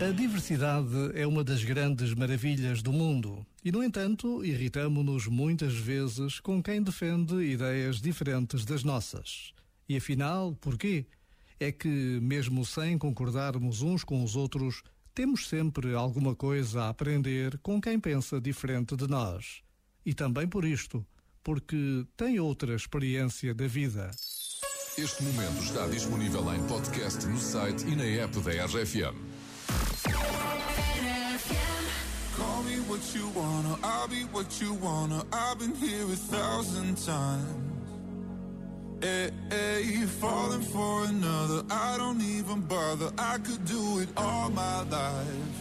A diversidade é uma das grandes maravilhas do mundo e, no entanto, irritamo-nos muitas vezes com quem defende ideias diferentes das nossas. E afinal, porquê? É que, mesmo sem concordarmos uns com os outros, temos sempre alguma coisa a aprender com quem pensa diferente de nós. E também por isto, porque tem outra experiência da vida. Este momento está disponível em podcast no site e na app da RFM. Call me what you wanna, I'll be what you wanna. I've been here a thousand times. Hey, hey, falling for another, I don't even bother. I could do it all my life.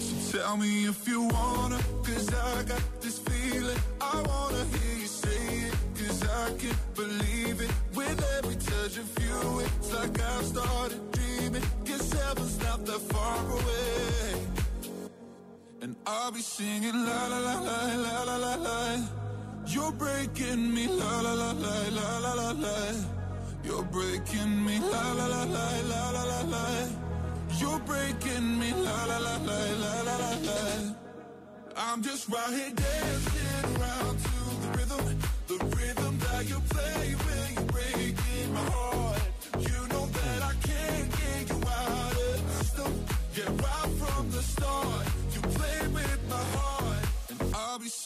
So tell me if you wanna, cause I got this feeling. I wanna hear you say it, cause I can't believe you, it's like I've started dreaming. Cause heaven's not that far away. And I'll be singing la la la la la la la la. You're breaking me la la la la la la la la. You're breaking me la la la la la la la la. You're breaking me la la la la la la la la. I'm just right here dancing around to the rhythm, the rhythm that you play when you're breaking my heart.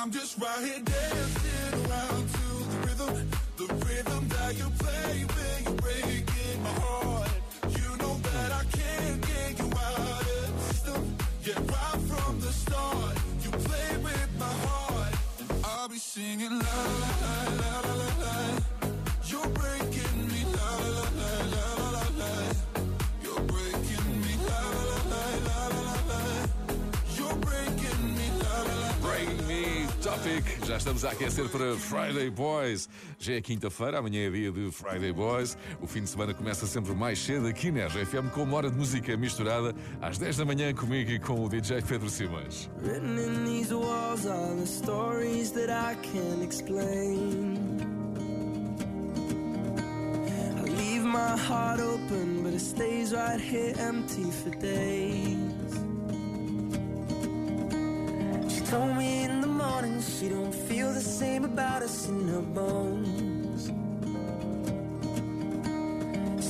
I'm just right here dancing around to the rhythm, the rhythm that you play when you're breaking my heart. You know that I can't get you out of the system. Yeah, right from the start, you play with my heart, I'll be singing la la la la Topic. Já estamos a aquecer para Friday Boys. Já é quinta-feira, amanhã é dia de Friday Boys. O fim de semana começa sempre mais cedo aqui na RFM com uma hora de música misturada às 10 da manhã comigo e com o DJ Pedro Simões. Written in these walls are the stories that I can't explain. I leave my heart open, but it stays right here empty for days. She told me morning she don't feel the same about us in her bones.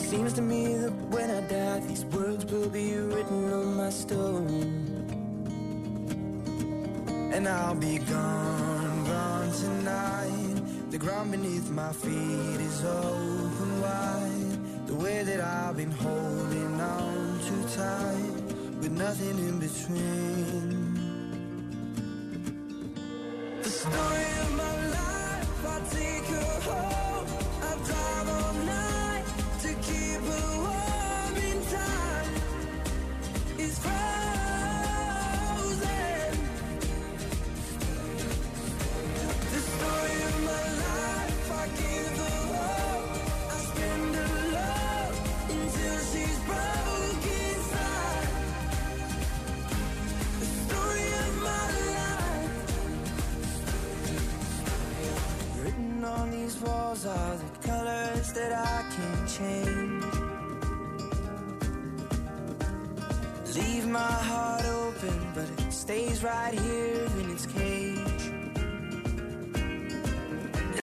Seems to me that when I die, these words will be written on my stone. And I'll be gone, gone tonight. The ground beneath my feet is open wide. The way that I've been holding on too tight, with nothing in between. Story walls are the colors that I can't change. Leave my heart open, but it stays right here in its cage.